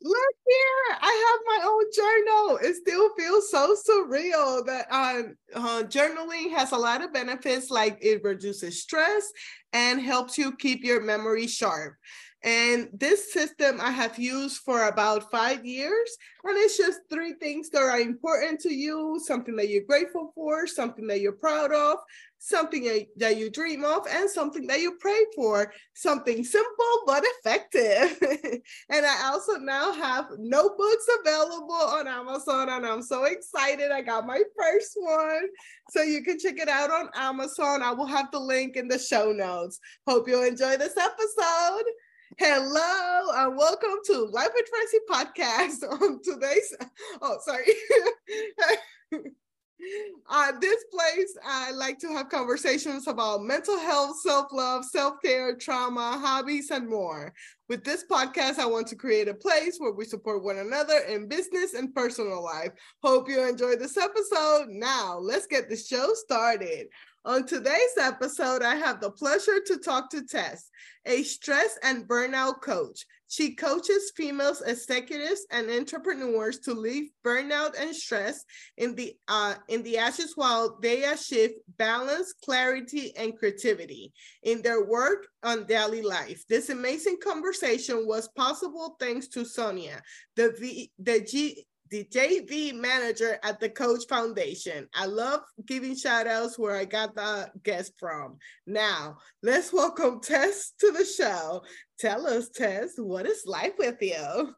Look here, I have my own journal. It still feels so surreal that uh, uh, journaling has a lot of benefits, like it reduces stress and helps you keep your memory sharp. And this system I have used for about five years. And it's just three things that are important to you something that you're grateful for, something that you're proud of, something that you dream of, and something that you pray for. Something simple but effective. and I also now have notebooks available on Amazon, and I'm so excited. I got my first one. So you can check it out on Amazon. I will have the link in the show notes. Hope you enjoy this episode. Hello and welcome to Life with Francy podcast. On today's, oh, sorry. uh, this place, I like to have conversations about mental health, self love, self care, trauma, hobbies, and more. With this podcast, I want to create a place where we support one another in business and personal life. Hope you enjoy this episode. Now, let's get the show started. On today's episode, I have the pleasure to talk to Tess, a stress and burnout coach. She coaches female executives and entrepreneurs to leave burnout and stress in the uh, in the ashes while they achieve balance, clarity, and creativity in their work on daily life. This amazing conversation was possible thanks to Sonia, the v, the G, the JV manager at the Coach Foundation. I love giving shout outs where I got the guest from. Now, let's welcome Tess to the show. Tell us, Tess, what is life with you?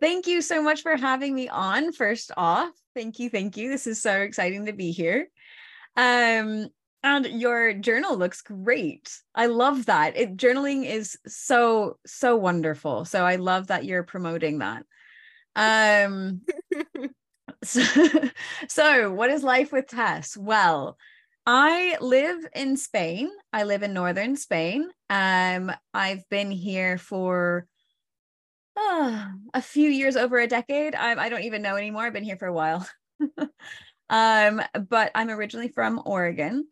Thank you so much for having me on. First off, thank you, thank you. This is so exciting to be here. Um, and your journal looks great. I love that. It journaling is so so wonderful. So I love that you're promoting that. Um, so, so, what is life with Tess? Well, I live in Spain. I live in northern Spain. Um, I've been here for uh, a few years, over a decade. I, I don't even know anymore. I've been here for a while. um, but I'm originally from Oregon.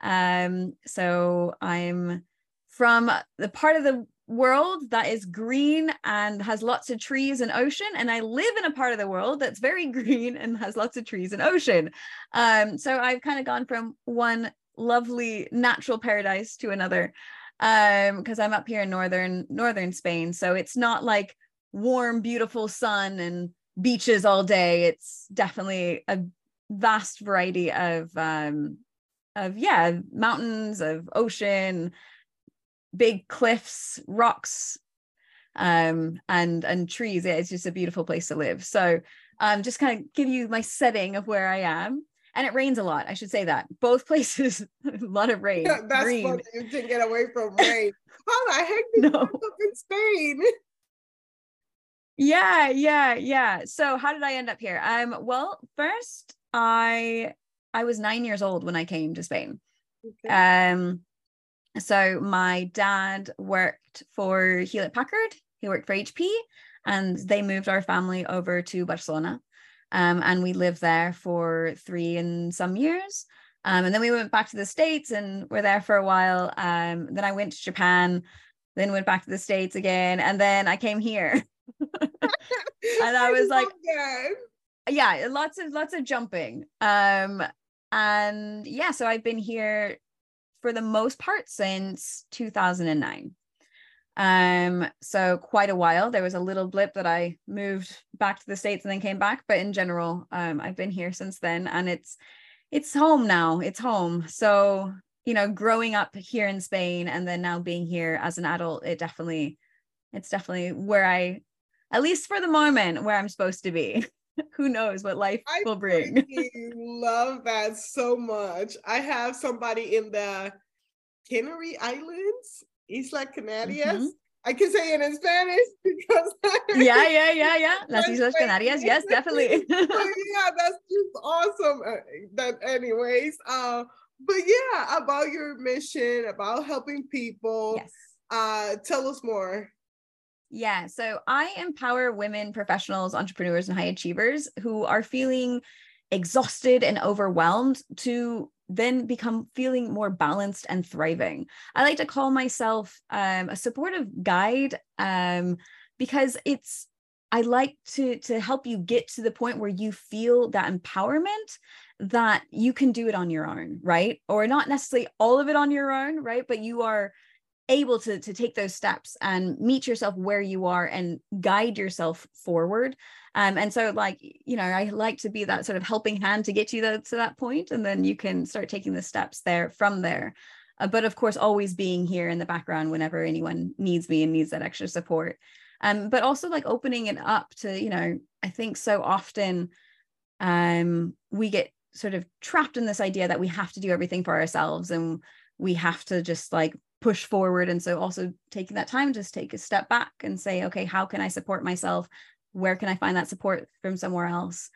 Um, so I'm from the part of the world that is green and has lots of trees and ocean and i live in a part of the world that's very green and has lots of trees and ocean. Um so i've kind of gone from one lovely natural paradise to another um because i'm up here in northern northern spain. So it's not like warm beautiful sun and beaches all day. It's definitely a vast variety of um of yeah mountains of ocean big cliffs, rocks, um, and and trees. Yeah, it's just a beautiful place to live. So um, just kind of give you my setting of where I am. And it rains a lot. I should say that both places, a lot of rain. Yeah, that's Green. funny. You can get away from rain. How the heck did no. you end up in Spain? yeah, yeah, yeah. So how did I end up here? Um, well, first I I was nine years old when I came to Spain. Okay. Um, so my dad worked for Hewlett Packard. He worked for HP, and they moved our family over to Barcelona. Um, and we lived there for three and some years. Um, and then we went back to the States and were there for a while. Um, then I went to Japan, then went back to the States again, and then I came here. and I was like, yeah, lots of lots of jumping. Um, and yeah, so I've been here for the most part since 2009. Um, so quite a while. There was a little blip that I moved back to the States and then came back, but in general, um, I've been here since then and it's it's home now. It's home. So, you know, growing up here in Spain and then now being here as an adult, it definitely it's definitely where I at least for the moment where I'm supposed to be. who knows what life I will bring. love that so much. I have somebody in the Canary Islands, Isla Canarias. Mm-hmm. I can say it in Spanish because yeah, yeah, yeah, yeah. Las Islas Canarias, yes, definitely. but yeah, that's just awesome. Uh, that, anyways, uh, but yeah, about your mission, about helping people. Yes. Uh, tell us more. Yeah. So I empower women, professionals, entrepreneurs, and high achievers who are feeling exhausted and overwhelmed to then become feeling more balanced and thriving. I like to call myself um, a supportive guide um, because it's I like to to help you get to the point where you feel that empowerment that you can do it on your own, right? Or not necessarily all of it on your own, right? But you are able to to take those steps and meet yourself where you are and guide yourself forward. Um and so like you know i like to be that sort of helping hand to get you to, to that point and then you can start taking the steps there from there. Uh, but of course always being here in the background whenever anyone needs me and needs that extra support. Um but also like opening it up to you know i think so often um we get sort of trapped in this idea that we have to do everything for ourselves and we have to just like push forward. And so also taking that time just take a step back and say okay how can i support myself? Where can i find that support from somewhere else?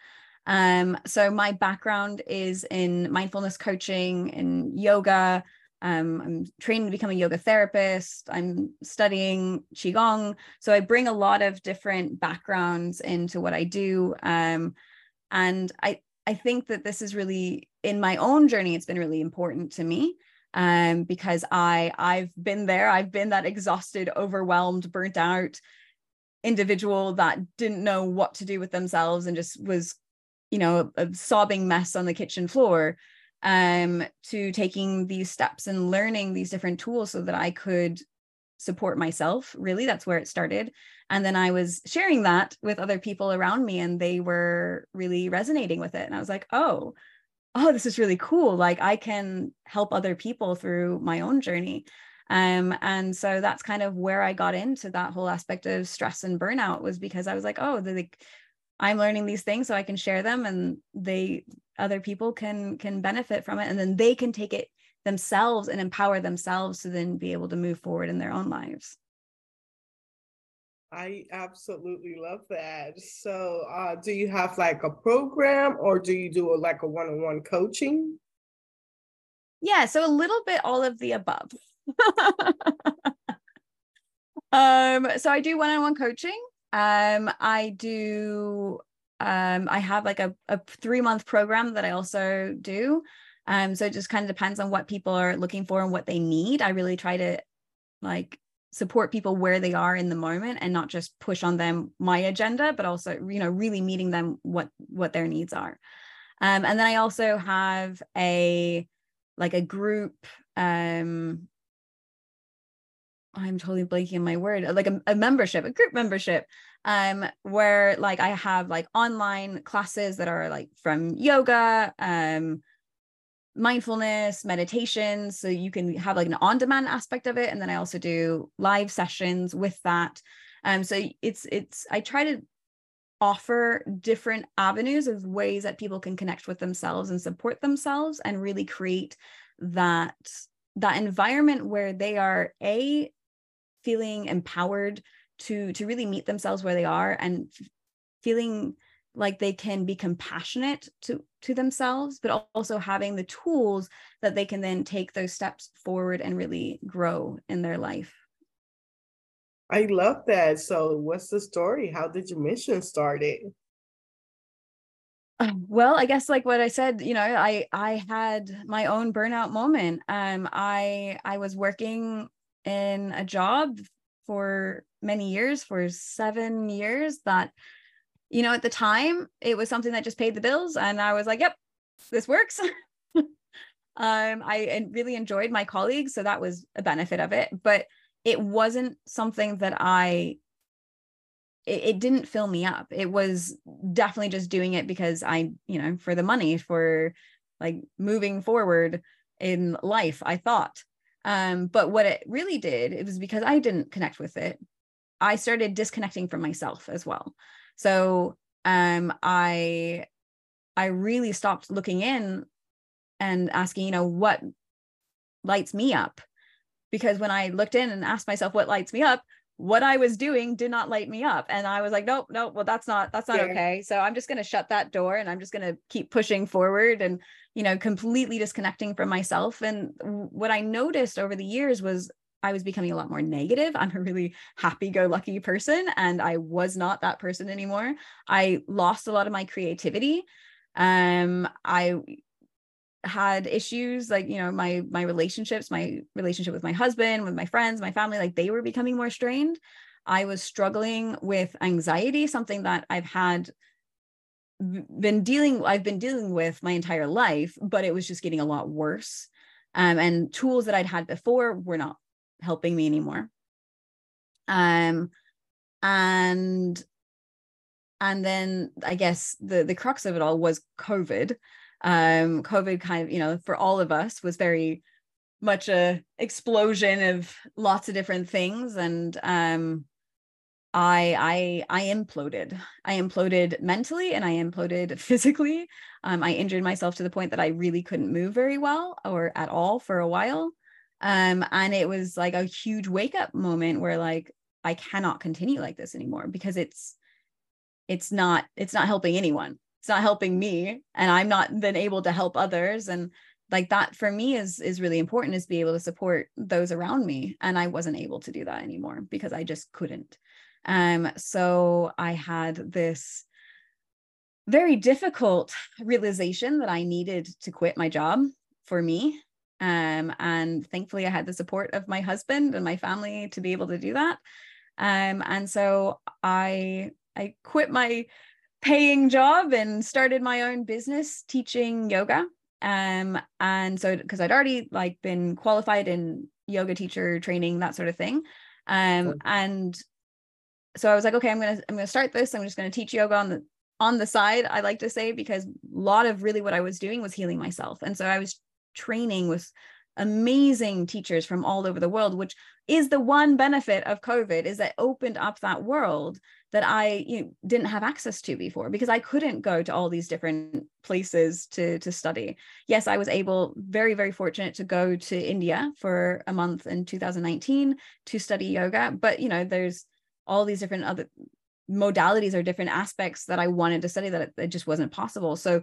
Um, so my background is in mindfulness coaching and yoga. Um, i'm training to become a yoga therapist. I'm studying qigong. So i bring a lot of different backgrounds into what i do. Um, and i i think that this is really in my own journey it's been really important to me um, because I I've been there. I've been that exhausted, overwhelmed, burnt out individual that didn't know what to do with themselves and just was, you know, a, a sobbing mess on the kitchen floor. Um, to taking these steps and learning these different tools so that I could support myself. Really, that's where it started. And then I was sharing that with other people around me, and they were really resonating with it. And I was like, oh, oh this is really cool. Like i can help other people through my own journey. Um, and so that's kind of where i got into that whole aspect of stress and burnout was because i was like oh like i'm learning these things so i can share them and they other people can can benefit from it. And then they can take it themselves and empower themselves to then be able to move forward in their own lives I absolutely love that. So, uh, do you have like a program or do you do a, like a one on one coaching? Yeah, so a little bit all of the above. um, so I do one on one coaching. Um, I do, um, I have like a, a three month program that I also do. Um, so it just kind of depends on what people are looking for and what they need. I really try to like support people where they are in the moment and not just push on them my agenda but also you know really meeting them what what their needs are. Um, and then i also have a like a group um i'm totally blanking on my word like a, a membership a group membership um where like i have like online classes that are like from yoga um mindfulness meditation so you can have like an on-demand aspect of it and then i also do live sessions with that. Um so it's it's i try to offer different avenues of ways that people can connect with themselves and support themselves and really create that that environment where they are a feeling empowered to to really meet themselves where they are and feeling like they can be compassionate to to themselves but also having the tools that they can then take those steps forward and really grow in their life. I love that. So what's the story? How did your mission started uh, well i guess like what i said you know i i had my own burnout moment. Um i i was working in a job for many years for 7 years that you know, at the time, it was something that just paid the bills. And I was like, yep, this works. um, I really enjoyed my colleagues. So that was a benefit of it. But it wasn't something that I, it, it didn't fill me up. It was definitely just doing it because I, you know, for the money, for like moving forward in life, I thought. Um, but what it really did, it was because I didn't connect with it. I started disconnecting from myself as well. So um, I I really stopped looking in and asking, you know, what lights me up? Because when I looked in and asked myself what lights me up, what I was doing did not light me up. And I was like, nope, nope, well, that's not, that's not yeah. okay. So I'm just going to shut that door and I'm just going to keep pushing forward and, you know, completely disconnecting from myself. And what I noticed over the years was I was becoming a lot more negative. I'm a really happy go lucky person, and I was not that person anymore. I lost a lot of my creativity. Um, I had issues like you know my my relationships my relationship with my husband with my friends my family like they were becoming more strained I was struggling with anxiety, something that I've had been dealing I've been dealing with my entire life, but it was just getting a lot worse. Um, and tools that I'd had before were not helping me anymore. Um, and and then I guess the the crux of it all was COVID. Um, COVID kind of, you know, for all of us was very much a explosion of lots of different things and um I I I imploded. I imploded mentally and I imploded physically. Um, I injured myself to the point that I really couldn't move very well or at all for a while. Um, and it was like a huge wake up moment where like I cannot continue like this anymore because it's it's not it's not helping anyone. It's not helping me, and I'm not then able to help others. And like that for me is is really important is be able to support those around me and i wasn't able to do that anymore because i just couldn't um so i had this very difficult realization that i needed to quit my job for me um and thankfully i had the support of my husband and my family to be able to do that. Um and so i i quit my paying job and started my own business teaching yoga. Um and so because i'd already like been qualified in yoga teacher training that sort of thing. Um and so i was like okay i'm gonna i'm gonna start this. I'm just gonna teach yoga on the on the side i like to say because a lot of really what i was doing was healing myself. And so i was training with amazing teachers from all over the world which is the one benefit of covid is that opened up that world that I you know, didn't have access to before because I couldn't go to all these different places to to study. Yes, I was able, very very fortunate to go to India for a month in 2019 to study yoga. But you know, there's all these different other modalities or different aspects that I wanted to study that it, it just wasn't possible. So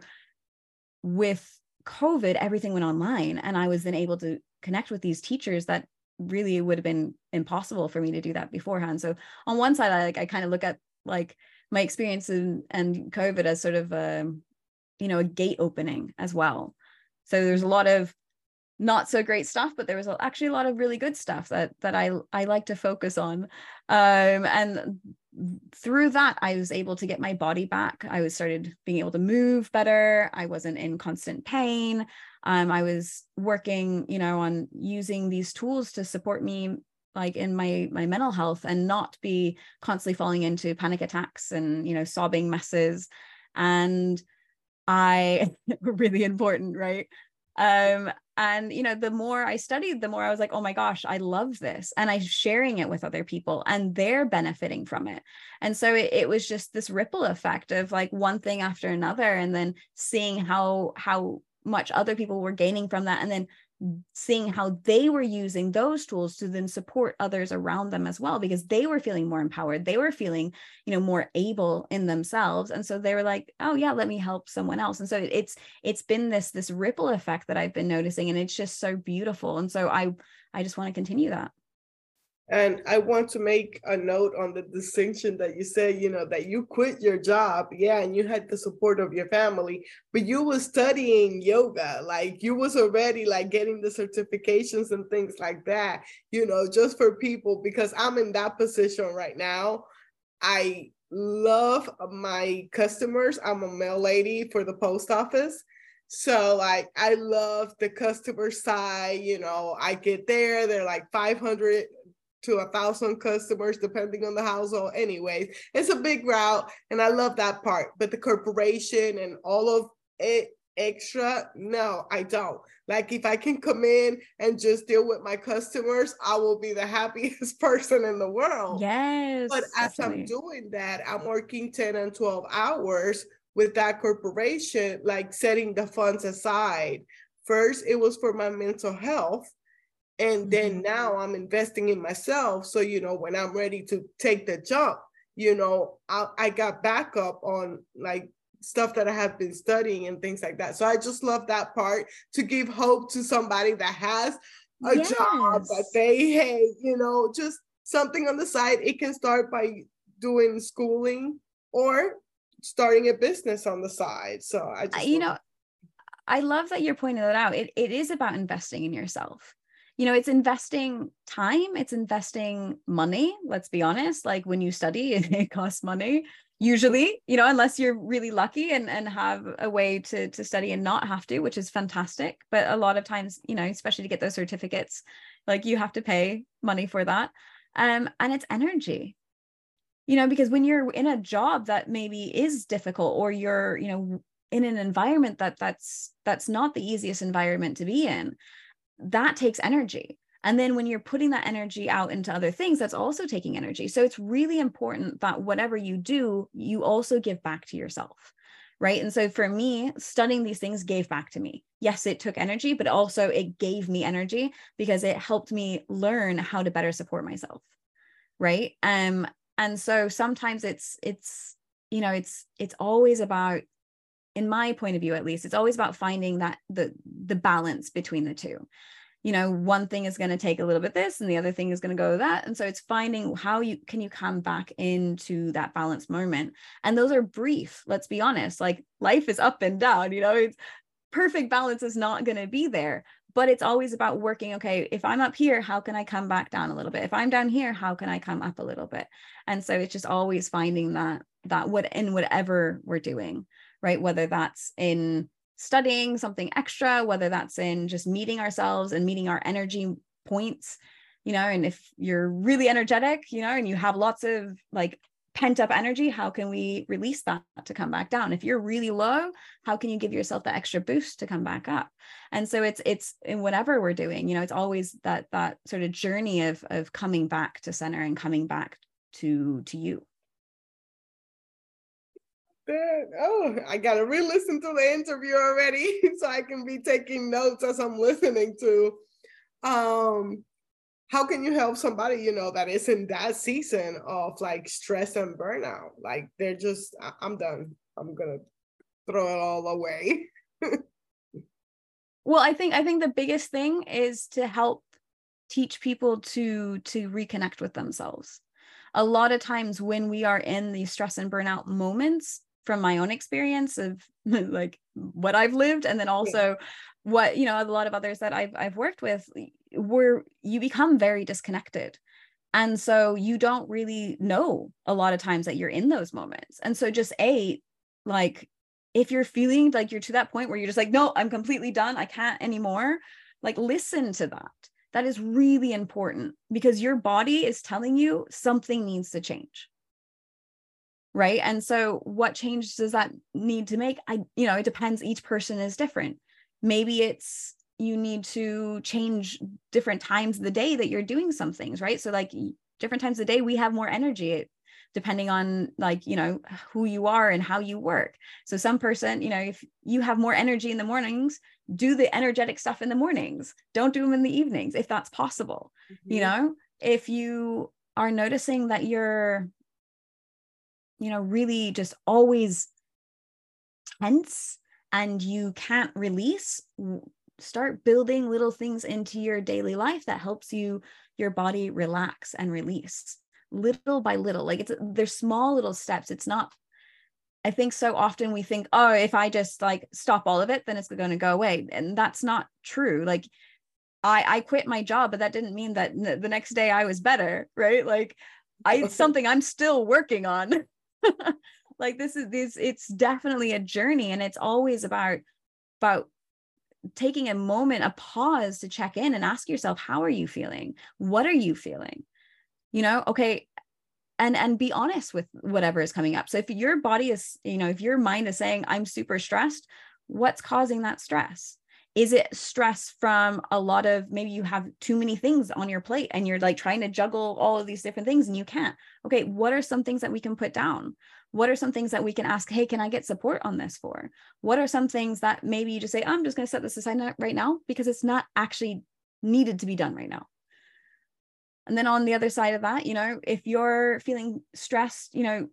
with COVID, everything went online, and I was then able to connect with these teachers that really would have been impossible for me to do that beforehand. So on one side, I like I kind of look at like my experience in, and COVID as sort of a, you know, a gate opening as well. So there's a lot of not so great stuff, but there was actually a lot of really good stuff that that I I like to focus on. Um, and through that, I was able to get my body back. I was started being able to move better. I wasn't in constant pain um, i was working you know on using these tools to support me like in my my mental health and not be constantly falling into panic attacks and you know sobbing messes and i really important right um and you know the more i studied the more i was like oh my gosh i love this. And i'm sharing it with other people and they're benefiting from it. And so it, it was just this ripple effect of like one thing after another and then seeing how how much other people were gaining from that. And then seeing how they were using those tools to then support others around them as well because they were feeling more empowered. They were feeling you know more able in themselves. And so they were like oh yeah let me help someone else. And so it's it's been this this ripple effect that i've been noticing and it's just so beautiful. And so i i just want to continue that and I want to make a note on the distinction that you said, you know, that you quit your job, yeah, and you had the support of your family, but you were studying yoga, like you was already like getting the certifications and things like that, you know, just for people because I'm in that position right now. I love my customers. I'm a mail lady for the post office. So like I love the customer side, you know, I get there, they're like 500 to a thousand customers depending on the household. Anyways it's a big route and i love that part. But the corporation and all of it extra no i don't. Like if i can come in and just deal with my customers i will be the happiest person in the world. Yes but as definitely. i'm doing that i'm working 10 and 12 hours with that corporation like setting the funds aside. First it was for my mental health and then mm-hmm. now i'm investing in myself so you know when i'm ready to take the jump you know I, I got backup on like stuff that i have been studying and things like that so i just love that part to give hope to somebody that has a yes. job that they hey you know just something on the side it can start by doing schooling or starting a business on the side so i just you know I love that you're pointing that out. It, it is about investing in yourself you know it's investing time it's investing money let's be honest like when you study it costs money usually you know unless you're really lucky and and have a way to to study and not have to which is fantastic. But a lot of times you know especially to get those certificates like you have to pay money for that. Um and it's energy. You know because when you're in a job that maybe is difficult or you're you know in an environment that that's that's not the easiest environment to be in that takes energy. And then when you're putting that energy out into other things that's also taking energy. So it's really important that whatever you do you also give back to yourself right? And so for me studying these things gave back to me. Yes it took energy but also it gave me energy because it helped me learn how to better support myself right? Um and so sometimes it's it's you know it's it's always about in my point of view at least it's always about finding that the the balance between the two. You know one thing is going to take a little bit this and the other thing is going to go that. And so it's finding how you can you come back into that balance moment. And those are brief let's be honest like life is up and down you know it's perfect balance is not going to be there. But it's always about working okay if i'm up here how can i come back down a little bit? If i'm down here how can i come up a little bit? And so it's just always finding that that what in whatever we're doing right? Whether that's in studying something extra whether that's in just meeting ourselves and meeting our energy points you know and if you're really energetic you know and you have lots of like pent up energy how can we release that to come back down? If you're really low how can you give yourself that extra boost to come back up? And so it's it's in whatever we're doing you know it's always that that sort of journey of of coming back to center and coming back to to you oh i gotta re-listen to the interview already so i can be taking notes as i'm listening to um how can you help somebody you know that is in that season of like stress and burnout? Like they're just i'm done. I'm gonna throw it all away. Well i think i think the biggest thing is to help teach people to to reconnect with themselves. A lot of times when we are in these stress and burnout moments from my own experience of like what i've lived and then also yeah. what you know a lot of others that i've i've worked with where you become very disconnected. And so you don't really know a lot of times that you're in those moments. And so just a like if you're feeling like you're to that point where you're just like no i'm completely done. I can't anymore like listen to that. That is really important because your body is telling you something needs to change right? And so what change does that need to make? I you know it depends. Each person is different. Maybe it's you need to change different times of the day that you're doing some things right? So like different times of the day we have more energy depending on like you know who you are and how you work. So some person you know if you have more energy in the mornings do the energetic stuff in the mornings. Don't do them in the evenings if that's possible mm-hmm. you know? If you are noticing that you're you know really just always tense and you can't release start building little things into your daily life that helps you your body relax and release little by little. Like it's there's small little steps. It's not i think so often we think oh if i just like stop all of it then it's going to go away. And that's not true. Like i i quit my job but that didn't mean that the next day i was better right? Like i it's something i'm still working on like this is this it's definitely a journey and it's always about about taking a moment, a pause to check in and ask yourself, how are you feeling? What are you feeling? You know, okay. And and be honest with whatever is coming up. So if your body is, you know, if your mind is saying, I'm super stressed, what's causing that stress? Is it stress from a lot of maybe you have too many things on your plate and you're like trying to juggle all of these different things and you can't? Okay, what are some things that we can put down? what are some things that we can ask hey can i get support on this for what are some things that maybe you just say i'm just going to set this aside right now because it's not actually needed to be done right now and then on the other side of that you know if you're feeling stressed you know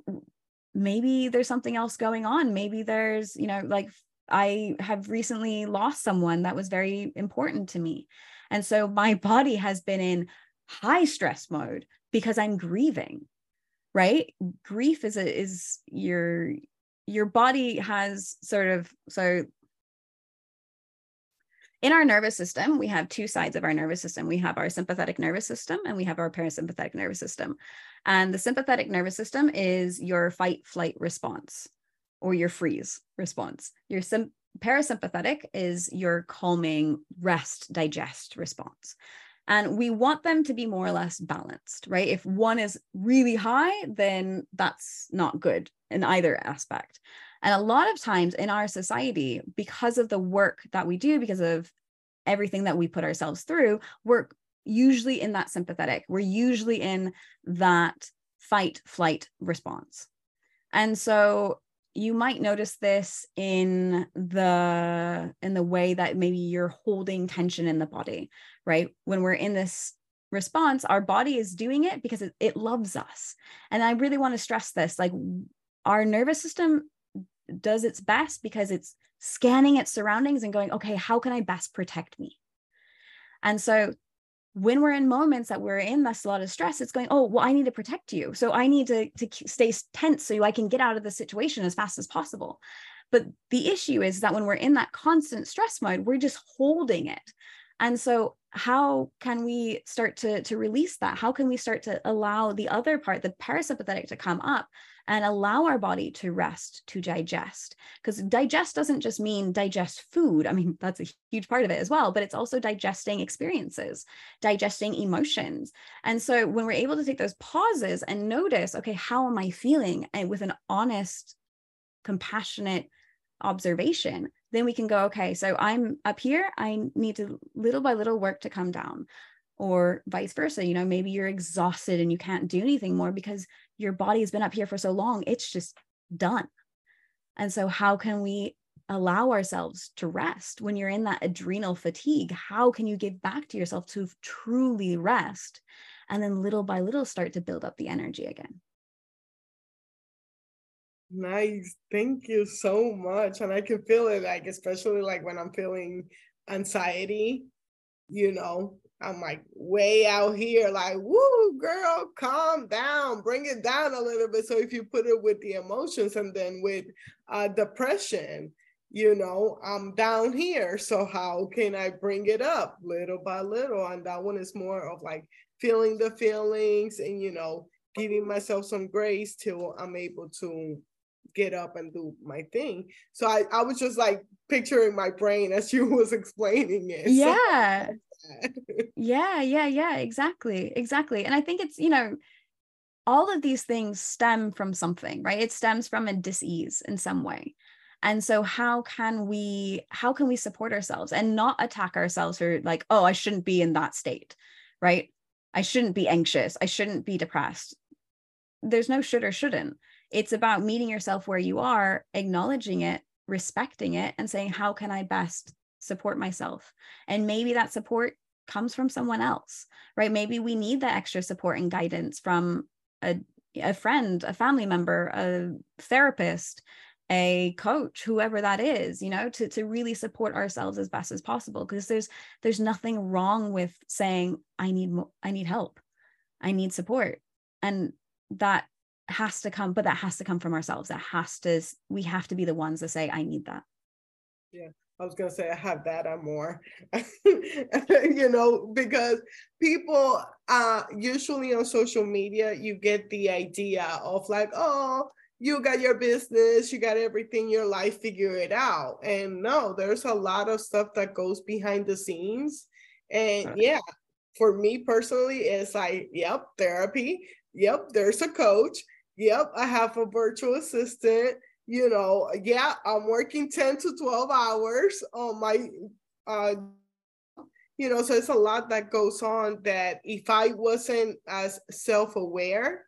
maybe there's something else going on maybe there's you know like i have recently lost someone that was very important to me and so my body has been in high stress mode because i'm grieving right grief is a is your your body has sort of so in our nervous system, we have two sides of our nervous system. We have our sympathetic nervous system and we have our parasympathetic nervous system. And the sympathetic nervous system is your fight flight response or your freeze response. Your sim- parasympathetic is your calming rest digest response. And we want them to be more or less balanced, right? If one is really high, then that's not good in either aspect. And a lot of times in our society, because of the work that we do, because of everything that we put ourselves through, we're usually in that sympathetic. We're usually in that fight flight response. And so you might notice this in the in the way that maybe you're holding tension in the body, right? When we're in this response, our body is doing it because it, it loves us. And I really want to stress this like our nervous system does its best because it's scanning its surroundings and going, okay, how can I best protect me? And so when we're in moments that we're in that's a lot of stress, it's going, oh, well, I need to protect you. So I need to, to stay tense so I can get out of the situation as fast as possible. But the issue is that when we're in that constant stress mode, we're just holding it. And so how can we start to, to release that? How can we start to allow the other part, the parasympathetic, to come up and allow our body to rest, to digest? Because digest doesn't just mean digest food. I mean, that's a huge part of it as well, but it's also digesting experiences, digesting emotions. And so when we're able to take those pauses and notice, okay, how am I feeling? And with an honest, compassionate observation, then we can go, okay, so I'm up here. I need to little by little work to come down, or vice versa. You know, maybe you're exhausted and you can't do anything more because your body has been up here for so long, it's just done. And so, how can we allow ourselves to rest when you're in that adrenal fatigue? How can you give back to yourself to truly rest? And then little by little start to build up the energy again. Nice. Thank you so much. And I can feel it like, especially like when I'm feeling anxiety, you know, I'm like way out here, like, woo, girl, calm down, bring it down a little bit. So if you put it with the emotions and then with uh, depression, you know, I'm down here. So how can I bring it up little by little? And that one is more of like feeling the feelings and, you know, giving myself some grace till I'm able to get up and do my thing. So I, I was just like picturing my brain as you was explaining it. Yeah. So yeah, yeah, yeah, exactly. Exactly. And I think it's, you know, all of these things stem from something, right? It stems from a disease in some way. And so how can we how can we support ourselves and not attack ourselves for like, oh, I shouldn't be in that state, right? I shouldn't be anxious. I shouldn't be depressed. There's no should or shouldn't it's about meeting yourself where you are, acknowledging it, respecting it, and saying, how can I best support myself? And maybe that support comes from someone else, right? Maybe we need that extra support and guidance from a, a friend, a family member, a therapist, a coach whoever that is you know to, to really support ourselves as best as possible. Because there's there's nothing wrong with saying i need i need help. I need support. And that has to come but that has to come from ourselves. That has to we have to be the ones that say i need that. Yeah i was going to say i have that or more you know because people uh usually on social media you get the idea of like oh you got your business you got everything your life figure it out and no there's a lot of stuff that goes behind the scenes and right. yeah for me personally it's like yep therapy yep there's a coach Yep, I have a virtual assistant. You know, yeah, I'm working 10 to 12 hours on my uh you know, so it's a lot that goes on that if I wasn't as self-aware,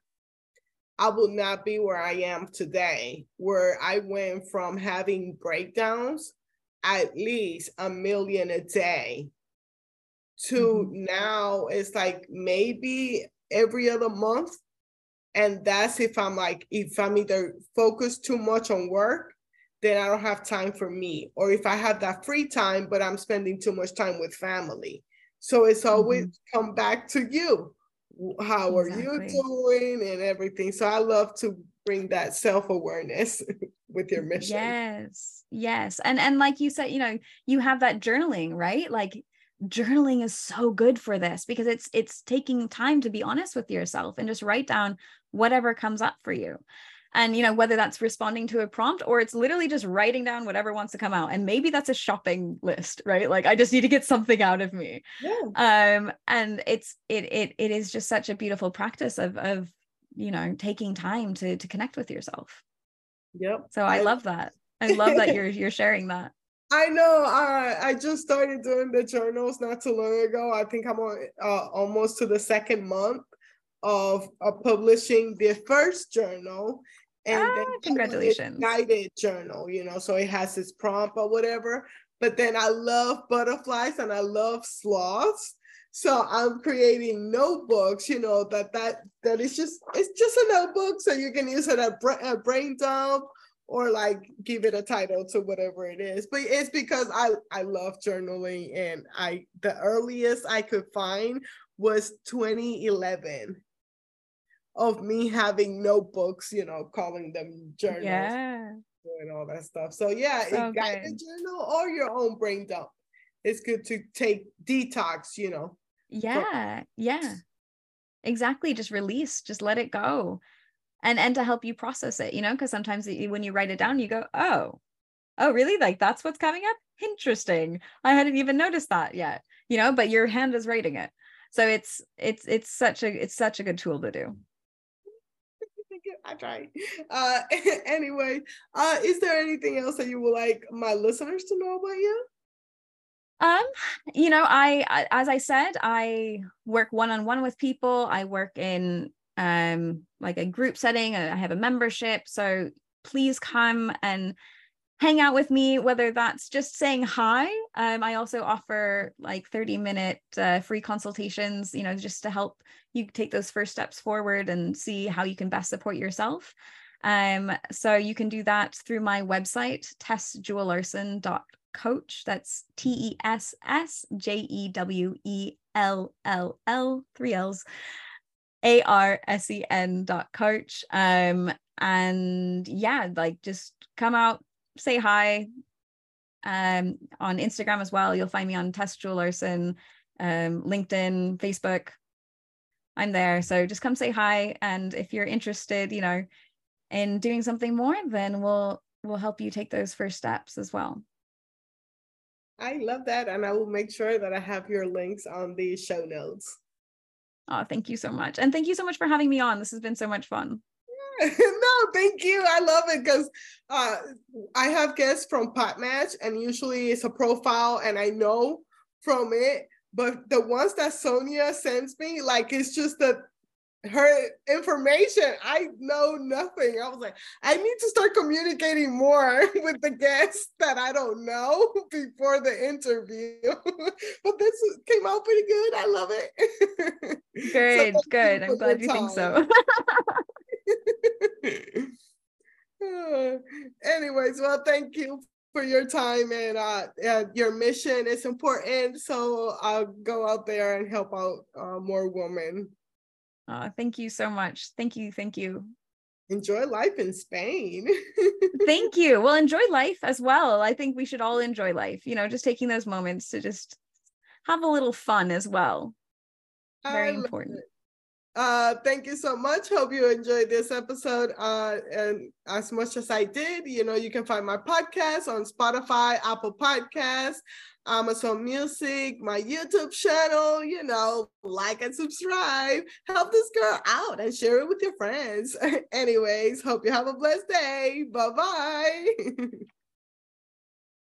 I would not be where I am today, where I went from having breakdowns at least a million a day to mm-hmm. now it's like maybe every other month and that's if I'm like, if I'm either focused too much on work, then I don't have time for me. Or if I have that free time, but I'm spending too much time with family. So it's always mm-hmm. come back to you. How exactly. are you doing and everything? So I love to bring that self awareness. with your mission. Yes. Yes. And and like you said, you know, you have that journaling, right? Like journaling is so good for this because it's it's taking time to be honest with yourself and just write down whatever comes up for you. And you know whether that's responding to a prompt or it's literally just writing down whatever wants to come out. And maybe that's a shopping list right? Like i just need to get something out of me. Yeah. um and it's it it it is just such a beautiful practice of of you know taking time to to connect with yourself. Yep. So i, love that. I love that you're you're sharing that. I know. I I just started doing the journals not too long ago. I think I'm on uh, almost to the second month of, of publishing the first journal, and ah, then congratulations guided journal. You know, so it has its prompt or whatever. But then I love butterflies and I love sloths. So I'm creating notebooks, you know, that that that is just it's just a notebook, so you can use it at, at brain dump or like give it a title to whatever it is. But it's because I I love journaling and I the earliest I could find was 2011 of me having notebooks, you know, calling them journals. Yeah. And all that stuff. So yeah, so it got a journal or your own brain dump. It's good to take detox, you know. Yeah, yeah. Exactly. Just release, just let it go and and to help you process it you know because sometimes when you write it down you go oh oh really like that's what's coming up interesting i hadn't even noticed that yet you know but your hand is writing it so it's it's it's such a it's such a good tool to do I try. Uh, anyway, uh, is there anything else that you would like my listeners to know about you? Um, you know, I as I said, I work one on one with people. I work in um, like a group setting. I have a membership. So please come and hang out with me, whether that's just saying hi. Um, I also offer like 30 minute uh, free consultations, you know, just to help you take those first steps forward and see how you can best support yourself. Um, so you can do that through my website, tessjewelllarsen.coach. That's T E S S J E W E L L L, three L's a-r-s-e-n dot coach um and yeah like just come out say hi um on instagram as well. You'll find me on Tess Jewell-Larsen um linkedin facebook. I'm there. So just come say hi. And if you're interested you know in doing something more then we'll we'll help you take those first steps as well. I love that. And i will make sure that i have your links on the show notes. Oh, thank you so much. And thank you so much for having me on. This has been so much fun. no, thank you. I love it because uh, I have guests from Podmatch, and usually it's a profile, and I know from it. But the ones that Sonia sends me, like it's just that her information. I know nothing. I was like, I need to start communicating more with the guests that I don't know before the interview. but this came out pretty good. I love it. Good, so good. I'm glad you time. think so. Anyways, well, thank you for your time and uh, uh, your mission is important. So I'll go out there and help out uh, more women. Oh, thank you so much. Thank you. Thank you. Enjoy life in Spain. thank you. Well, enjoy life as well. I think we should all enjoy life, you know, just taking those moments to just have a little fun as well. Very important. Uh, thank you so much. Hope you enjoyed this episode. Uh, and as much as I did, you know, you can find my podcast on Spotify, Apple Podcasts, Amazon Music, my YouTube channel, you know, like and subscribe. Help this girl out and share it with your friends. Anyways, hope you have a blessed day. Bye bye.